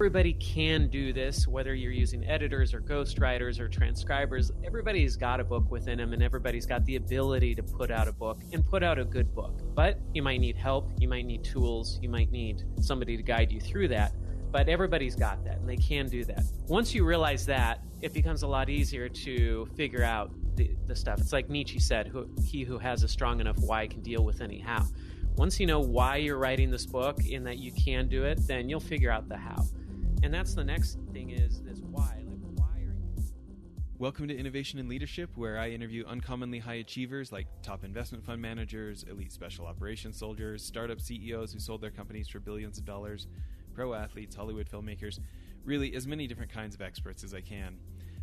Everybody can do this, whether you're using editors or ghostwriters or transcribers. Everybody's got a book within them, and everybody's got the ability to put out a book and put out a good book. But you might need help, you might need tools, you might need somebody to guide you through that. But everybody's got that, and they can do that. Once you realize that, it becomes a lot easier to figure out the, the stuff. It's like Nietzsche said, who, he who has a strong enough why can deal with any how. Once you know why you're writing this book and that you can do it, then you'll figure out the how. And that's the next thing is this why. Like, why are you? Welcome to Innovation and Leadership, where I interview uncommonly high achievers like top investment fund managers, elite special operations soldiers, startup CEOs who sold their companies for billions of dollars, pro athletes, Hollywood filmmakers, really as many different kinds of experts as I can.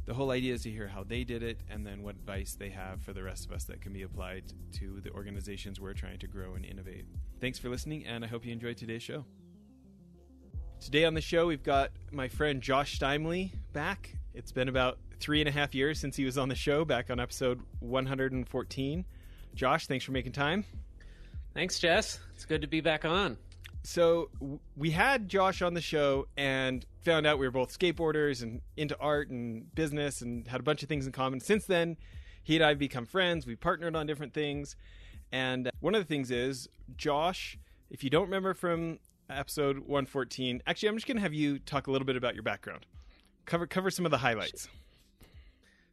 The whole idea is to hear how they did it and then what advice they have for the rest of us that can be applied to the organizations we're trying to grow and innovate. Thanks for listening, and I hope you enjoyed today's show. Today on the show, we've got my friend Josh Steimle back. It's been about three and a half years since he was on the show, back on episode 114. Josh, thanks for making time. Thanks, Jess. It's good to be back on. So, we had Josh on the show and found out we were both skateboarders and into art and business and had a bunch of things in common. Since then, he and I have become friends. We partnered on different things. And uh, one of the things is, Josh, if you don't remember from episode 114. Actually, I'm just going to have you talk a little bit about your background. Cover cover some of the highlights.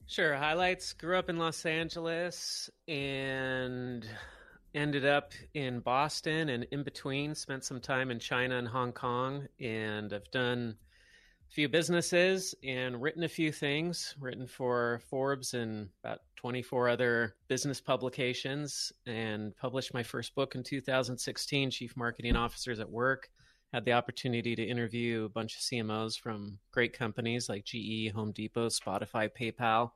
Sure, highlights. Grew up in Los Angeles and ended up in Boston and in between spent some time in China and Hong Kong and I've done few businesses and written a few things, written for Forbes and about 24 other business publications and published my first book in 2016, Chief Marketing Officers at Work. Had the opportunity to interview a bunch of CMOs from great companies like GE, Home Depot, Spotify, PayPal.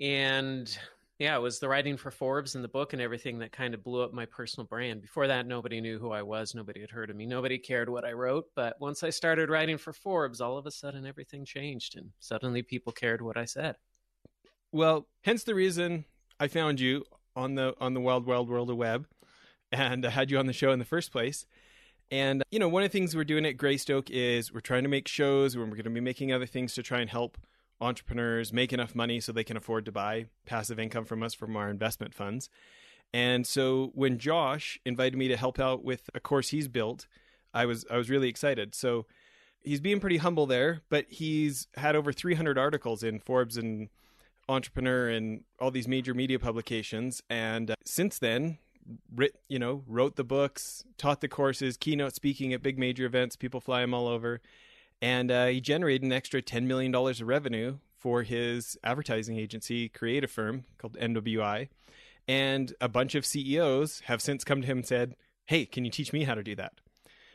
And yeah, it was the writing for Forbes and the book and everything that kind of blew up my personal brand. Before that, nobody knew who I was. Nobody had heard of me. Nobody cared what I wrote. But once I started writing for Forbes, all of a sudden everything changed and suddenly people cared what I said. Well, hence the reason I found you on the on the wild wild world of web and I had you on the show in the first place. And you know, one of the things we're doing at Greystoke is we're trying to make shows and we're going to be making other things to try and help entrepreneurs make enough money so they can afford to buy passive income from us from our investment funds. And so when Josh invited me to help out with a course he's built, I was I was really excited. So he's being pretty humble there, but he's had over 300 articles in Forbes and Entrepreneur and all these major media publications and uh, since then writ, you know, wrote the books, taught the courses, keynote speaking at big major events, people fly him all over and uh, he generated an extra $10 million of revenue for his advertising agency creative firm called MWI. And a bunch of CEOs have since come to him and said, Hey, can you teach me how to do that?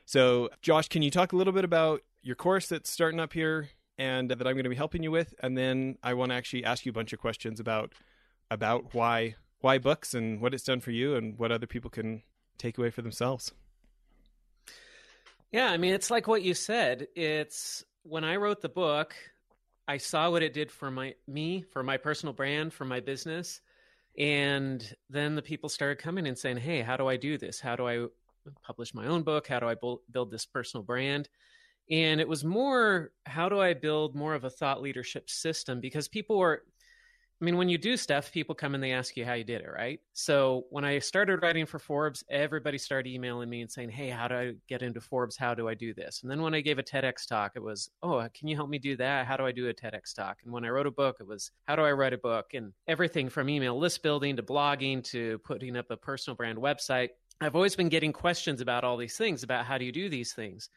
So, Josh, can you talk a little bit about your course that's starting up here and that I'm going to be helping you with? And then I want to actually ask you a bunch of questions about about why why books and what it's done for you and what other people can take away for themselves. Yeah, I mean, it's like what you said. It's when I wrote the book, I saw what it did for my me, for my personal brand, for my business, and then the people started coming and saying, "Hey, how do I do this? How do I publish my own book? How do I build this personal brand?" And it was more, how do I build more of a thought leadership system? Because people were I mean, when you do stuff, people come and they ask you how you did it, right? So when I started writing for Forbes, everybody started emailing me and saying, Hey, how do I get into Forbes? How do I do this? And then when I gave a TEDx talk, it was, Oh, uh, can you help me do that? How do I do a TEDx talk? And when I wrote a book, it was, How do I write a book? And everything from email list building to blogging to putting up a personal brand website. I've always been getting questions about all these things about how do you do these things?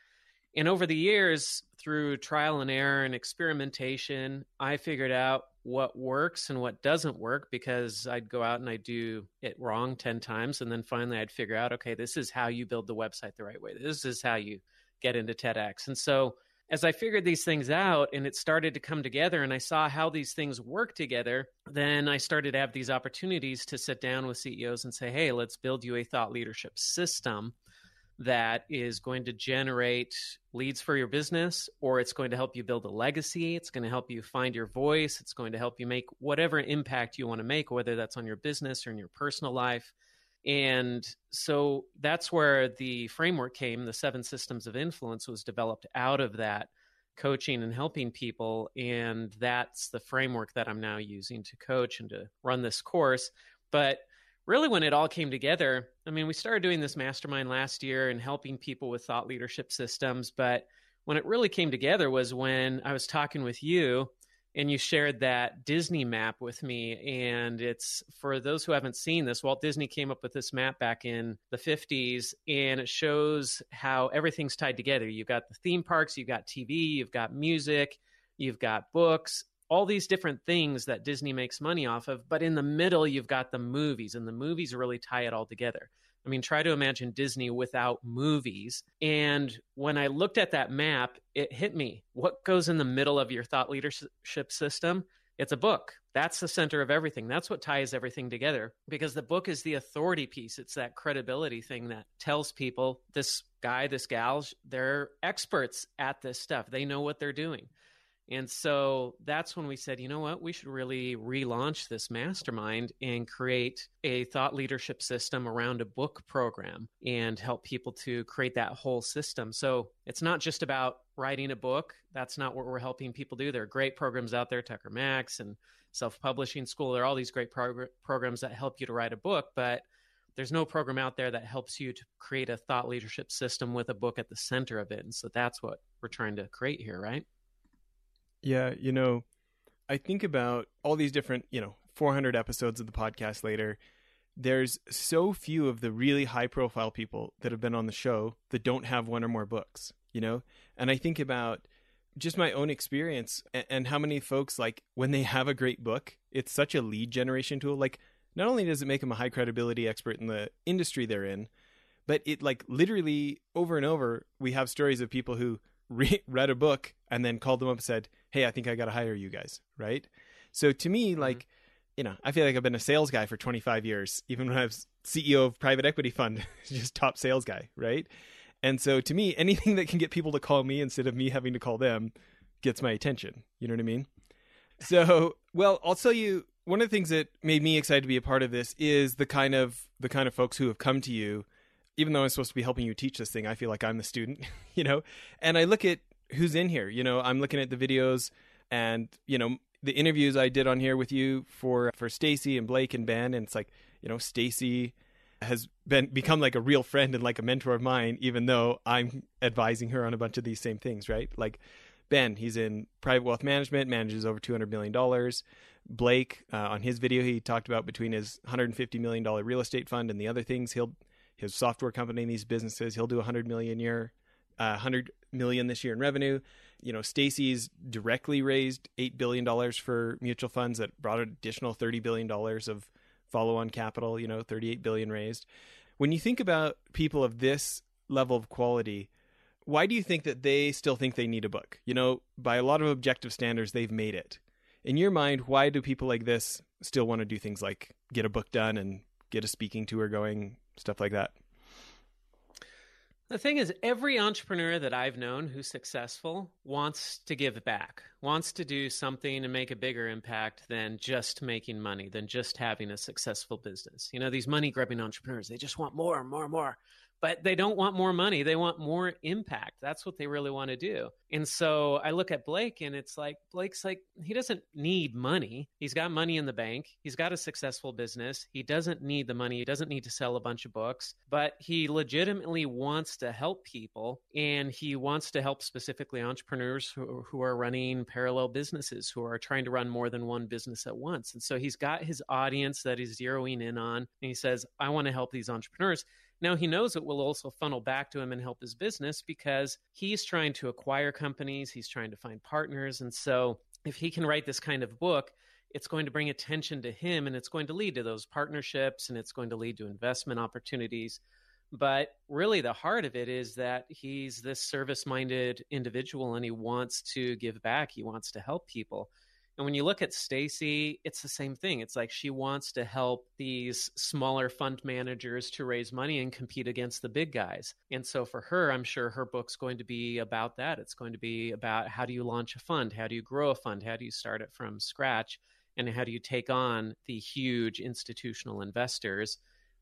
And over the years, through trial and error and experimentation, I figured out what works and what doesn't work because I'd go out and I'd do it wrong 10 times. And then finally I'd figure out, okay, this is how you build the website the right way. This is how you get into TEDx. And so as I figured these things out and it started to come together and I saw how these things work together, then I started to have these opportunities to sit down with CEOs and say, hey, let's build you a thought leadership system that is going to generate leads for your business or it's going to help you build a legacy it's going to help you find your voice it's going to help you make whatever impact you want to make whether that's on your business or in your personal life and so that's where the framework came the seven systems of influence was developed out of that coaching and helping people. And that's the framework that I'm now using to coach and to run this course. But really, when it all came together, I mean, we started doing this mastermind last year and helping people with thought leadership systems. But when it really came together was when I was talking with you and you shared that Disney map with me. And it's for those who haven't seen this, Walt Disney came up with this map back in the 50s, and it shows how everything's tied together. You've got the theme parks, you've got TV, you've got music, you've got books, all these different things that Disney makes money off of. But in the middle, you've got the movies, and the movies really tie it all together. I mean, try to imagine Disney without movies. And when I looked at that map, it hit me. What goes in the middle of your thought leadership system? It's a book. That's the center of everything. That's what ties everything together because the book is the authority piece. It's that credibility thing that tells people this guy, this gal, they're experts at this stuff. They know what they're doing. And so that's when we said, you know what, we should really relaunch this mastermind and create a thought leadership system around a book program and help people to create that whole system. So it's not just about writing a book. That's not what we're helping people do. There are great programs out there, Tucker Max and Self Publishing School. There are all these great prog- programs that help you to write a book, but there's no program out there that helps you to create a thought leadership system with a book at the center of it. And so that's what we're trying to create here, right? Yeah, you know, I think about all these different, you know, 400 episodes of the podcast later. There's so few of the really high profile people that have been on the show that don't have one or more books, you know? And I think about just my own experience and, and how many folks, like, when they have a great book, it's such a lead generation tool. Like, not only does it make them a high credibility expert in the industry they're in, but it, like, literally over and over, we have stories of people who re- read a book and then called them up and said, "Hey, I think I got to hire you guys." Right? So to me, mm-hmm. like, you know, I feel like I've been a sales guy for 25 years, even when I was CEO of private equity fund, just top sales guy, right? And so to me, anything that can get people to call me instead of me having to call them gets my attention. You know what I mean? So, well, I'll tell you one of the things that made me excited to be a part of this is the kind of the kind of folks who have come to you even though I'm supposed to be helping you teach this thing, I feel like I'm the student, you know? And I look at who's in here, you know, I'm looking at the videos and, you know, the interviews I did on here with you for for Stacy and Blake and Ben and it's like, you know, Stacy has been become like a real friend and like a mentor of mine even though I'm advising her on a bunch of these same things, right? Like Ben, he's in private wealth management, manages over $200 million. Blake, uh, on his video, he talked about between his $150 million real estate fund and the other things he'll his software company and these businesses. He'll do 100 million year, uh, 100 million this year in revenue. You know, Stacy's directly raised eight billion dollars for mutual funds that brought an additional 30 billion dollars of follow-on capital. You know, 38 billion raised. When you think about people of this level of quality, why do you think that they still think they need a book? You know, by a lot of objective standards, they've made it. In your mind, why do people like this still want to do things like get a book done and get a speaking tour going, stuff like that. The thing is, every entrepreneur that I've known who's successful wants to give back, wants to do something and make a bigger impact than just making money, than just having a successful business. You know, these money grubbing entrepreneurs, they just want more, and more, and more but they don't want more money. They want more impact. That's what they really want to do. And so I look at Blake and it's like, Blake's like, he doesn't need money. He's got money in the bank. He's got a successful business. He doesn't need the money. He doesn't need to sell a bunch of books, but he legitimately wants to help people. And he wants to help specifically entrepreneurs who, who are running parallel businesses, who are trying to run more than one business at once. And so he's got his audience that he's zeroing in on. And he says, I want to help these entrepreneurs. Now, he knows it will also funnel back to him and help his business because he's trying to acquire companies, he's trying to find partners. And so, if he can write this kind of book, it's going to bring attention to him and it's going to lead to those partnerships and it's going to lead to investment opportunities. But really, the heart of it is that he's this service minded individual and he wants to give back, he wants to help people. And when you look at Stacy, it's the same thing. It's like she wants to help these smaller fund managers to raise money and compete against the big guys. And so for her, I'm sure her book's going to be about that. It's going to be about how do you launch a fund? How do you grow a fund? How do you start it from scratch? And how do you take on the huge institutional investors?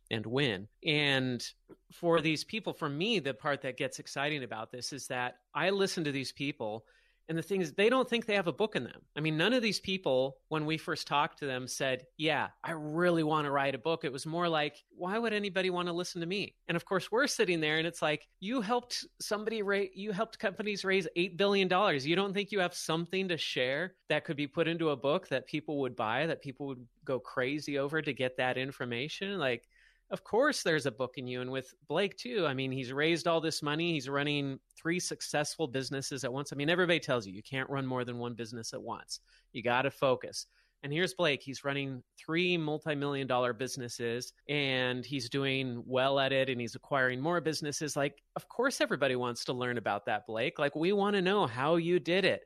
and win. And for these people, for me, the part that gets exciting about this is that I listen to these people And the thing is, they don't think they have a book in them. I mean, none of these people, when we first talked to them, said, Yeah, I really want to write a book. It was more like, Why would anybody want to listen to me? And of course, we're sitting there and it's like, You helped somebody raise, you helped companies raise $8 billion. You don't think you have something to share that could be put into a book that people would buy, that people would go crazy over to get that information? Like, of course there's a book in you and with blake too. I mean he's raised all this money. He's running three successful businesses at once. I mean everybody tells you you can't run more than one business at once. You got to focus. And here's blake. He's running three multi-million dollar businesses and he's doing well at it and he's acquiring more businesses. Like of course everybody wants to learn about that blake. Like we want to know how you did it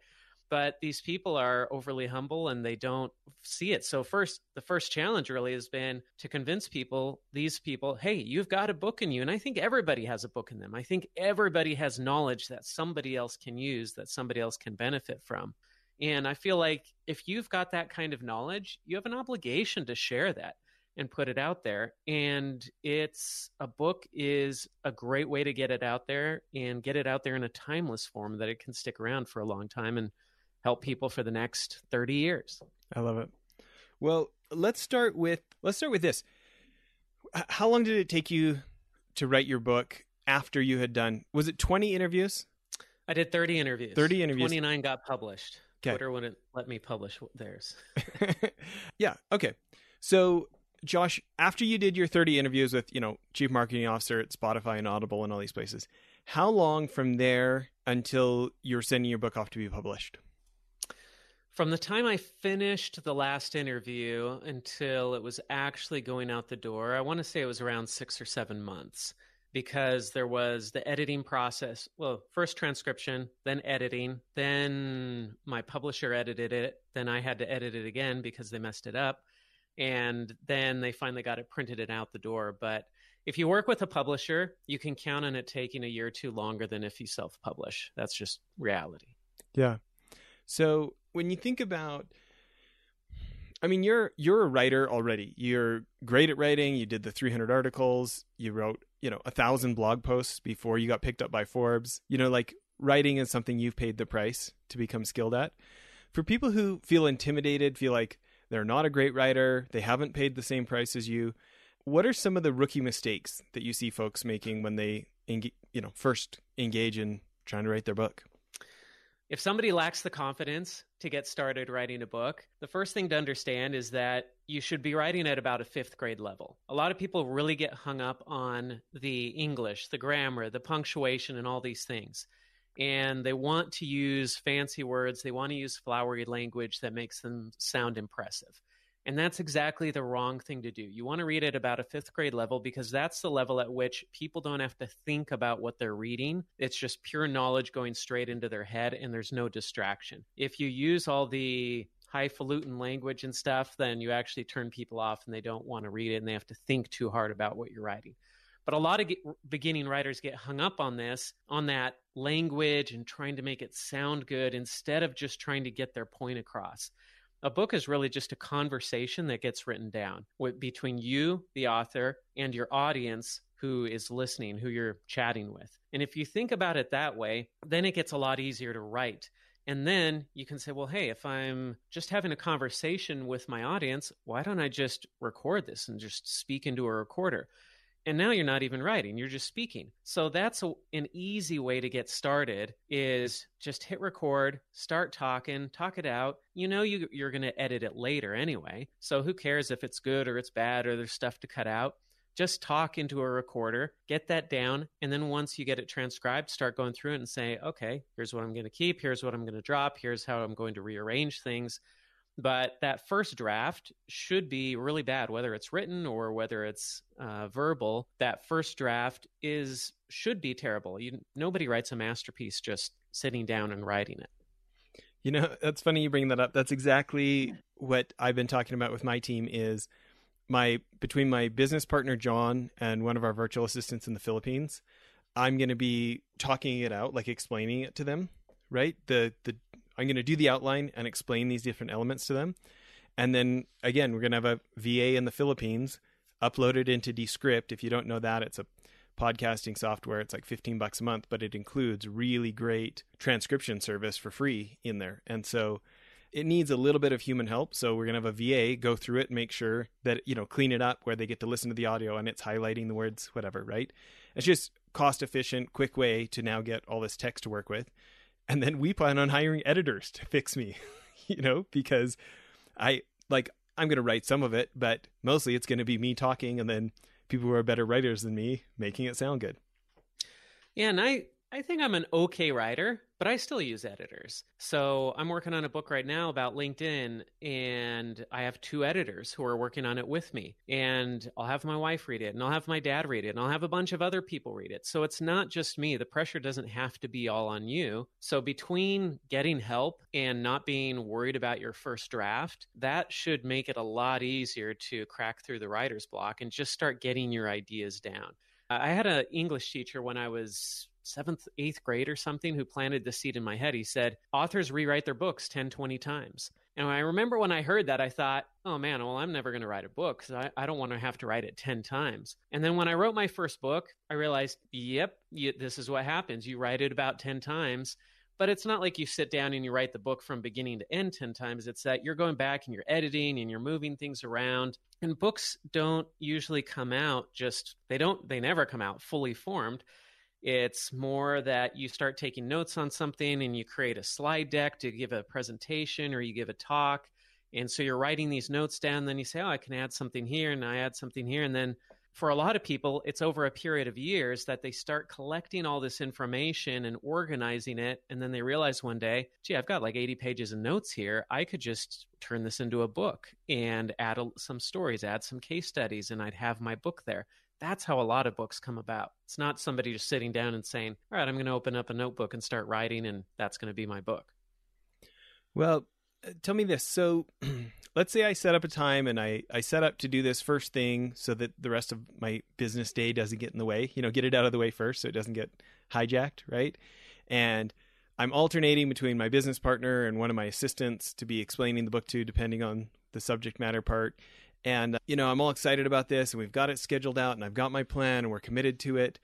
but these people are overly humble and they don't see it. So first the first challenge really has been to convince people these people hey you've got a book in you and i think everybody has a book in them. I think everybody has knowledge that somebody else can use that somebody else can benefit from. And i feel like if you've got that kind of knowledge you have an obligation to share that and put it out there. And it's a book is a great way to get it out there and get it out there in a timeless form that it can stick around for a long time. And help people for the next 30 years. I love it. Well, let's start with let's start with this. How long did it take you to write your book after you had done was it 20 interviews? I did 30 interviews. 30 interviews. 29 got published. Okay. Twitter wouldn't let me publish theirs. yeah, okay. So, Josh, after you did your 30 interviews with, you know, chief marketing officer at Spotify and Audible and all these places, how long from there until you're sending your book off to be published? From the time I finished the last interview until it was actually going out the door, I want to say it was around six or seven months because there was the editing process. Well, first transcription, then editing, then my publisher edited it, then I had to edit it again because they messed it up. And then they finally got it printed and out the door. But if you work with a publisher, you can count on it taking a year or two longer than if you self publish. That's just reality. Yeah. So when you think about I mean, you're you're a writer already. You're great at writing. You did the 300 articles. You wrote, you know, a thousand blog posts before you got picked up by Forbes. You know, like writing is something you've paid the price to become skilled at. For people who feel intimidated, feel like they're not a great writer, they haven't paid the same price as you. What are some of the rookie mistakes that you see folks making when they, you know, first engage in trying to write their book? If somebody lacks the confidence to get started writing a book, the first thing to understand is that you should be writing at about a fifth grade level. A lot of people really get hung up on the English, the grammar, the punctuation, and all these things. And they want to use fancy words, they want to use flowery language that makes them sound impressive. And that's exactly the wrong thing to do. You want to read at about a fifth grade level because that's the level at which people don't have to think about what they're reading. It's just pure knowledge going straight into their head and there's no distraction. If you use all the highfalutin language and stuff, then you actually turn people off and they don't want to read it and they have to think too hard about what you're writing. But a lot of beginning writers get hung up on this, on that language and trying to make it sound good instead of just trying to get their point across a book is really just a conversation that gets written down between you, the author, and your audience who is listening, who you're chatting with. And if you think about it that way, then it gets a lot easier to write. And then you can say, well, hey, if I'm just having a conversation with my audience, why don't I just record this and just speak into a recorder? And now you're not even writing you're just speaking. So that's a, an easy way to get started is just hit record start talking talk it out. You know you, you're going to edit it later anyway so who cares if it's good or it's bad or there's stuff to cut out. Just talk into a recorder get that down and then once you get it transcribed start going through it and say okay here's what i'm going to keep here's what i'm going to drop here's how i'm going to rearrange things but that first draft should be really bad whether it's written or whether it's uh, verbal. That first draft is should be terrible. You, nobody writes a masterpiece just sitting down and writing it. You know that's funny you bring that up. That's exactly what i've been talking about with my team is my between my business partner john and one of our virtual assistants in the philippines i'm going to be talking it out like explaining it to them right? The the I'm going to do the outline and explain these different elements to them. And then again, we're going to have a VA in the Philippines uploaded into Descript. If you don't know that, it's a podcasting software. It's like 15 bucks a month, but it includes really great transcription service for free in there. And so it needs a little bit of human help. So we're going to have a VA go through it make sure that, you know, clean it up where they get to listen to the audio and it's highlighting the words, whatever, right? It's just cost efficient, quick way to now get all this text to work with. And then we plan on hiring editors to fix me, you know, because I like, I'm going to write some of it, but mostly it's going to be me talking and then people who are better writers than me making it sound good. Yeah, and I I think I'm an okay writer, but I still use editors. So I'm working on a book right now about LinkedIn, and I have two editors who are working on it with me. And I'll have my wife read it, and I'll have my dad read it, and I'll have a bunch of other people read it. So it's not just me. The pressure doesn't have to be all on you. So between getting help and not being worried about your first draft, that should make it a lot easier to crack through the writer's block and just start getting your ideas down. I had an English teacher when I was seventh, eighth grade or something who planted the seed in my head. He said, authors rewrite their books 10, 20 times. And I remember when I heard that, I thought, oh man, well, I'm never going to write a book because I, I, don't want to have to write it 10 times. And then when I wrote my first book, I realized, yep, you, this is what happens. You write it about 10 times. But it's not like you sit down and you write the book from beginning to end 10 times. It's that you're going back and you're editing and you're moving things around. And books don't usually come out just, they don't, they never come out fully formed it's more that you start taking notes on something and you create a slide deck to give a presentation or you give a talk. And so you're writing these notes down, then you say, Oh, I can add something here and I add something here. And then for a lot of people, it's over a period of years that they start collecting all this information and organizing it. And then they realize one day, gee, I've got like 80 pages of notes here. I could just turn this into a book and add a, some stories, add some case studies, and I'd have my book there. That's how a lot of books come about. It's not somebody just sitting down and saying, all right, I'm going to open up a notebook and start writing, and that's going to be my book. Well, uh, tell me this. So let's say I set up a time and I, I set up to do this first thing so that the rest of my business day doesn't get in the way, you know, get it out of the way first so it doesn't get hijacked, right? And I'm alternating between my business partner and one of my assistants to be explaining the book to, depending on the subject matter part. And, you know, I'm all excited about this and we've got it scheduled out and I've got my plan and we're committed to it.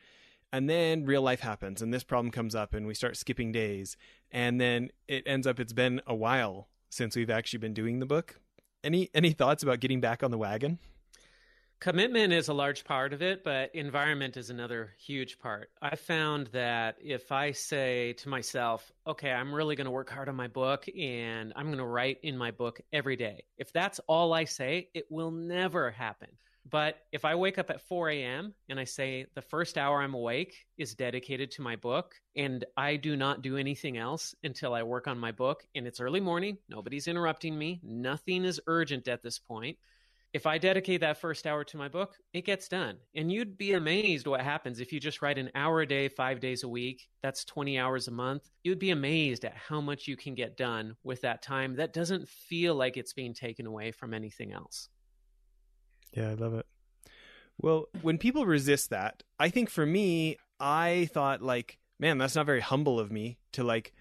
And then real life happens and this problem comes up and we start skipping days. And then it ends up, it's been a while since we've actually been doing the book. Any, any thoughts about getting back on the wagon? Commitment is a large part of it, but environment is another huge part. I found that if I say to myself, okay, I'm really going to work hard on my book and I'm going to write in my book every day, if that's all I say, it will never happen. But if I wake up at 4 a.m. and I say the first hour I'm awake is dedicated to my book and I do not do anything else until I work on my book and it's early morning, nobody's interrupting me, nothing is urgent at this point if I dedicate that first hour to my book, it gets done. And you'd be amazed what happens if you just write an hour a day, five days a week. That's 20 hours a month. You'd be amazed at how much you can get done with that time that doesn't feel like it's being taken away from anything else. Yeah, I love it. Well, when people resist that, I think for me, I thought like, man, that's not very humble of me to like,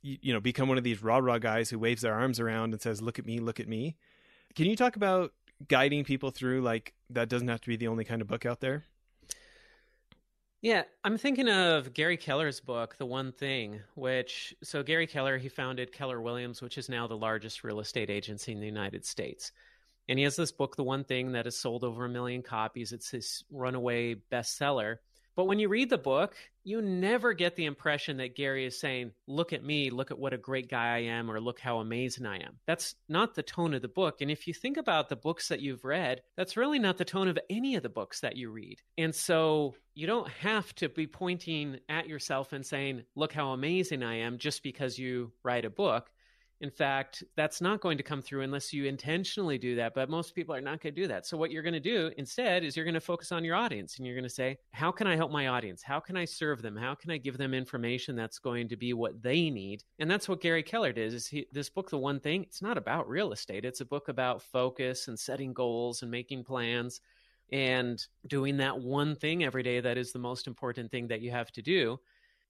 you, you know, become one of these rah rah guys who waves their arms around and says, "Look at me, look at me." Can you talk about guiding people through like that doesn't have to be the only kind of book out there? Yeah i'm thinking of gary keller's book the one thing which so gary keller he founded keller williams which is now the largest real estate agency in the united states. And he has this book the one thing that has sold over a million copies. It's his runaway bestseller but when you read the book, you never get the impression that Gary is saying, Look at me, look at what a great guy I am, or look how amazing I am. That's not the tone of the book. And if you think about the books that you've read, that's really not the tone of any of the books that you read. And so you don't have to be pointing at yourself and saying, Look how amazing I am, just because you write a book. In fact, that's not going to come through unless you intentionally do that. But most people are not going to do that. So, what you're going to do instead is you're going to focus on your audience and you're going to say, How can I help my audience? How can I serve them? How can I give them information that's going to be what they need? And that's what Gary Keller did. Is he, this book, The One Thing, it's not about real estate, it's a book about focus and setting goals and making plans and doing that one thing every day that is the most important thing that you have to do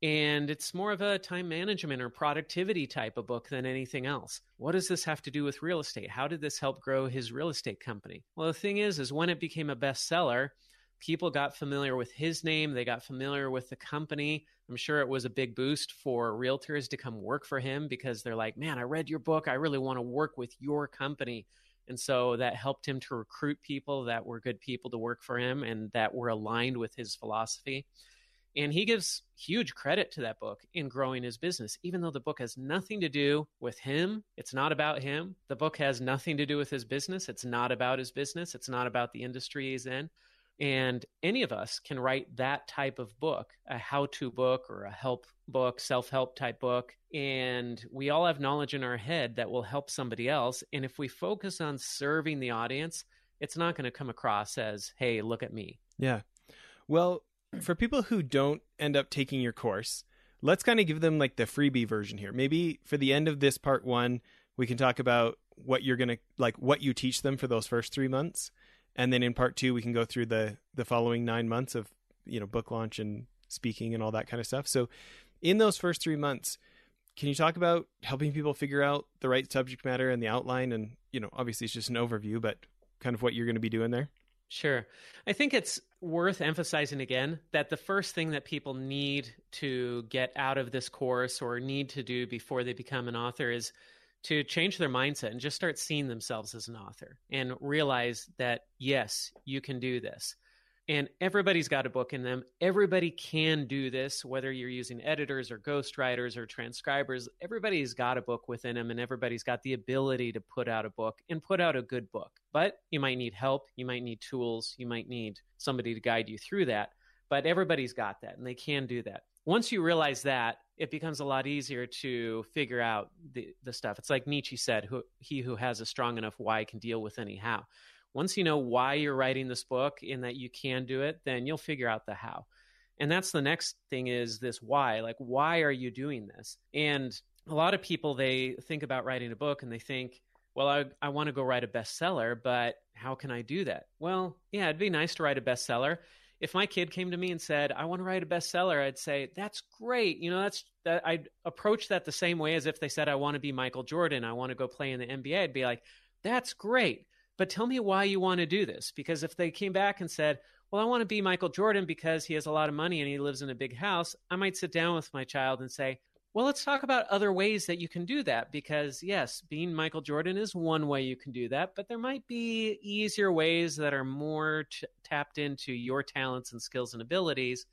and it's more of a time management or productivity type of book than anything else. What does this have to do with real estate? How did this help grow his real estate company? Well, the thing is is when it became a bestseller, people got familiar with his name, they got familiar with the company. I'm sure it was a big boost for realtors to come work for him because they're like, man, I read your book. I really want to work with your company. And so that helped him to recruit people that were good people to work for him and that were aligned with his philosophy. And he gives huge credit to that book in growing his business, even though the book has nothing to do with him. It's not about him. The book has nothing to do with his business. It's not about his business. It's not about the industry he's in. And any of us can write that type of book, a how to book or a help book, self help type book. And we all have knowledge in our head that will help somebody else. And if we focus on serving the audience, it's not going to come across as, hey, look at me. Yeah. Well, for people who don't end up taking your course, let's kind of give them like the freebie version here. Maybe for the end of this part one, we can talk about what you're going to like what you teach them for those first three months. And then in part two, we can go through the, the following nine months of, you know, book launch and speaking and all that kind of stuff. So in those first three months, can you talk about helping people figure out the right subject matter and the outline? And, you know, obviously it's just an overview, but kind of what you're going to be doing there? Sure. I think it's worth emphasizing again that the first thing that people need to get out of this course or need to do before they become an author is to change their mindset and just start seeing themselves as an author and realize that, yes, you can do this and everybody's got a book in them. Everybody can do this, whether you're using editors or ghostwriters or transcribers. Everybody's got a book within them, and everybody's got the ability to put out a book and put out a good book. But you might need help, you might need tools, you might need somebody to guide you through that. But everybody's got that, and they can do that. Once you realize that, it becomes a lot easier to figure out the, the stuff. It's like Nietzsche said, who, he who has a strong enough why can deal with any how once you know why you're writing this book and that you can do it, then you'll figure out the how. And that's the next thing is this why. Like, why are you doing this? And a lot of people, they think about writing a book and they think, well, I, I want to go write a bestseller, but how can I do that? Well, yeah, it'd be nice to write a bestseller. If my kid came to me and said, I want to write a bestseller, I'd say, that's great. You know, that's that I'd approach that the same way as if they said, I want to be Michael Jordan, I want to go play in the NBA. I'd be like, that's great but tell me why you want to do this. Because if they came back and said, well, I want to be Michael Jordan because he has a lot of money and he lives in a big house, I might sit down with my child and say, well, let's talk about other ways that you can do that. Because, yes, being Michael Jordan is one way you can do that, but there might be easier ways that are more t- tapped into your talents and skills and abilities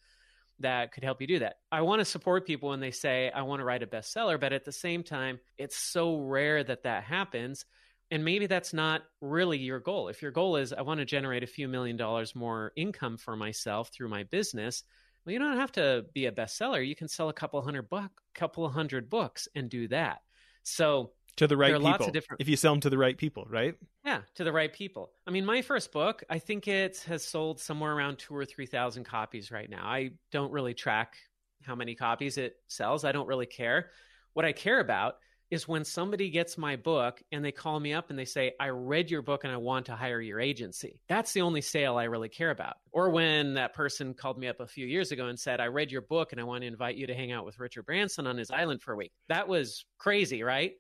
that could help you do that. I want to support people when they say, I want to write a bestseller, but at the same time, it's so rare that that happens and maybe that's not really your goal. If your goal is, I want to generate a few million dollars more income for myself through my business, well, you don't have to be a bestseller. You can sell a couple hundred book, couple hundred books, and do that. So to the right people. Different... If you sell them to the right people, right? Yeah, to the right people. I mean, my first book, I think it has sold somewhere around two or three thousand copies right now. I don't really track how many copies it sells. I don't really care. What I care about is when somebody gets my book and they call me up and they say, I read your book and I want to hire your agency. That's the only sale I really care about. Or when that person called me up a few years ago and said, I read your book and I want to invite you to hang out with Richard Branson on his island for a week. That was crazy, right?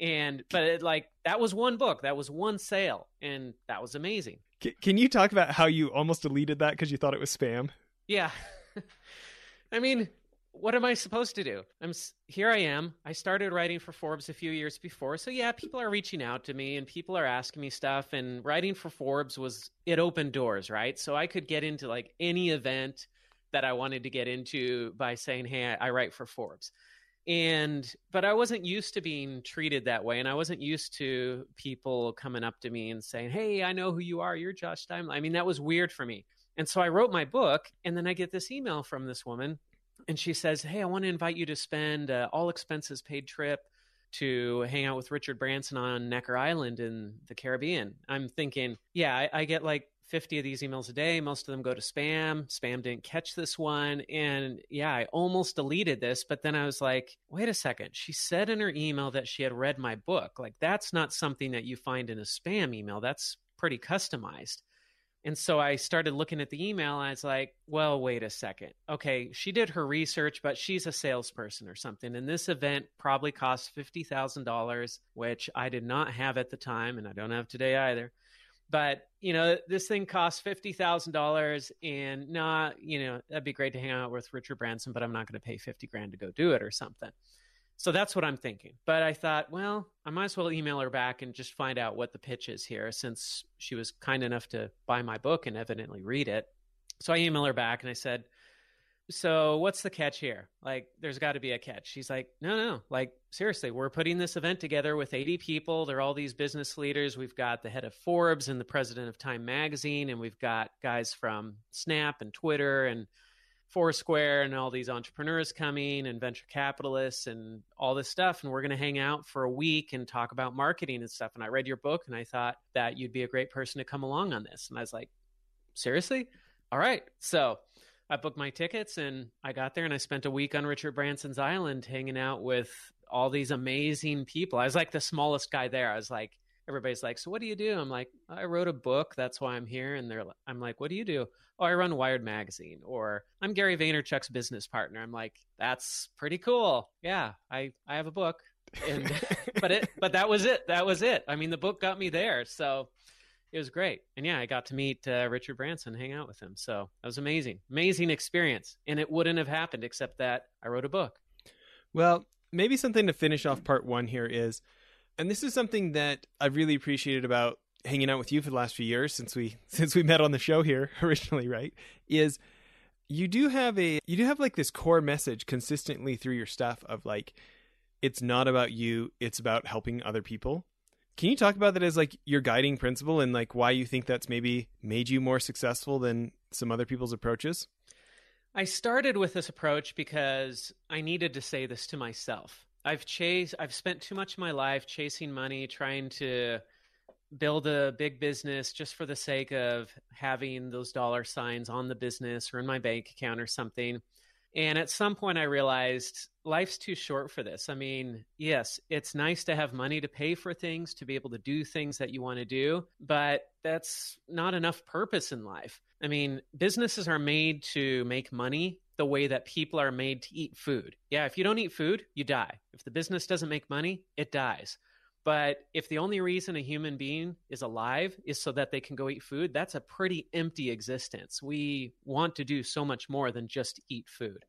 And, but it, like, that was one book, that was one sale, and that was amazing. Can you talk about how you almost deleted that because you thought it was spam? Yeah. I mean, what am I supposed to do? I'm here. I am. I started writing for Forbes a few years before, so yeah, people are reaching out to me and people are asking me stuff. And writing for Forbes was it opened doors, right? So I could get into like any event that I wanted to get into by saying, "Hey, I, write for Forbes." And but I wasn't used to being treated that way, and I wasn't used to people coming up to me and saying, "Hey, I know who you are. You're Josh Steimle." I mean, that was weird for me. And so I wrote my book, and then I get this email from this woman and she says, "Hey, I want to invite you to spend uh, all expenses paid trip to hang out with Richard Branson on Necker Island in the Caribbean." I'm thinking, yeah, I, I get like 50 of these emails a day. Most of them go to spam. Spam didn't catch this one. And yeah, I almost deleted this, but then I was like, wait a second. She said in her email that she had read my book. Like, that's not something that you find in a spam email. That's pretty customized. And so I started looking at the email and I was like, well, wait a second. Okay, she did her research, but she's a salesperson or something. And this event probably cost $50,000, which I did not have at the time and I don't have today either. But you know, this thing thousand dollars, and not you know that'd be great to hang out with Richard Branson, but I'm not going to pay fifty grand to go do it or something. So that's what I'm thinking. But I thought, well, I might as well email her back and just find out what the pitch is here, since she was kind enough to buy my book and evidently read it. So I email her back and I said, so what's the catch here? Like, there's got to be a catch. She's like, no, no, like, seriously, we're putting this event together with 80 people. They're all these business leaders. We've got the head of Forbes and the president of Time Magazine, and we've got guys from Snap and Twitter and Foursquare and all these entrepreneurs coming and venture capitalists and all this stuff. And we're going to hang out for a week and talk about marketing and stuff. And I read your book and I thought that you'd be a great person to come along on this. And I was like, seriously? All right. So I booked my tickets and I got there and I spent a week on Richard Branson's island hanging out with all these amazing people. I was like the smallest guy there. I was like, everybody's like, "So what do you do?" I'm like, "I wrote a book. That's why I'm here." And they're, I'm like, "What do you do?" "Oh, I run Wired magazine." Or I'm Gary Vaynerchuk's business partner. I'm like, "That's pretty cool." Yeah, I I have a book, and but it but that was it. That was it. I mean, the book got me there, so it was great. And yeah, I got to meet uh, Richard Branson, hang out with him. So that was amazing, amazing experience. And it wouldn't have happened except that I wrote a book. Well, maybe something to finish off part one here is and this is something that I've really appreciated about hanging out with you for the last few years since we since we met on the show here originally, right? Is you do have a you do have like this core message consistently through your stuff of like it's not about you, it's about helping other people. Can you talk about that as like your guiding principle and like why you think that's maybe made you more successful than some other people's approaches? I started with this approach because I needed to say this to myself. I've chased I've spent too much of my life chasing money, trying to build a big business just for the sake of having those dollar signs on the business or in my bank account or something. And at some point I realized life's too short for this. I mean, yes, it's nice to have money to pay for things, to be able to do things that you want to do, but that's not enough purpose in life. I mean, businesses are made to make money the way that people are made to eat food. Yeah, if you don't eat food, you die. If the business doesn't make money, it dies. But if the only reason a human being is alive is so that they can go eat food, that's a pretty empty existence. We want to do so much more than just eat food.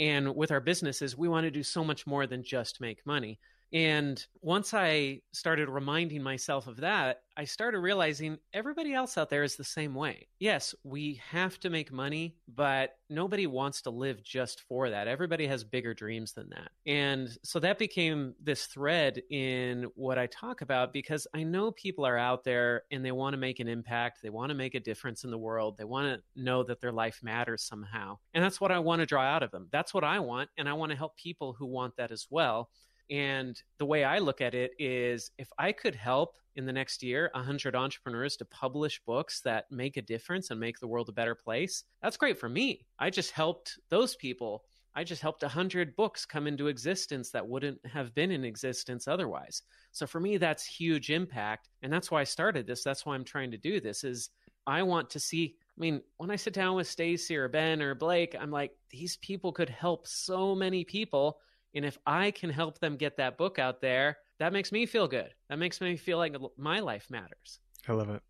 And with our businesses, we want to do so much more than just make money. And once I started reminding myself of that, I started realizing everybody else out there is the same way. Yes, we have to make money, but nobody wants to live just for that. Everybody has bigger dreams than that. And so that became this thread in what I talk about because I know people are out there and they want to make an impact. They want to make a difference in the world. They want to know that their life matters somehow. And that's what I want to draw out of them. That's what I want. And I want to help people who want that as well. And the way I look at it is if I could help in the next year 100 entrepreneurs to publish books that make a difference and make the world a better place, that's great for me. I just helped those people. I just helped 100 books come into existence that wouldn't have been in existence otherwise. So for me that's huge impact and that's why I started this. That's why I'm trying to do this is I want to see I mean, when I sit down with Stacy or Ben or Blake, I'm like, these people could help so many people and if I can help them get that book out there, that makes me feel good. That makes me feel like my life matters. I love it.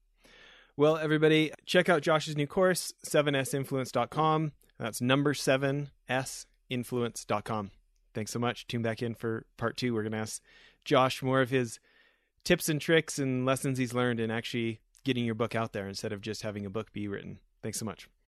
Well, everybody, check out Josh's new course, 7sinfluence.com. That's number 7sinfluence.com. Thanks so much. Tune back in for part two. We're going to ask Josh more of his tips and tricks and lessons he's learned in actually getting your book out there instead of just having a book be written. Thanks so much.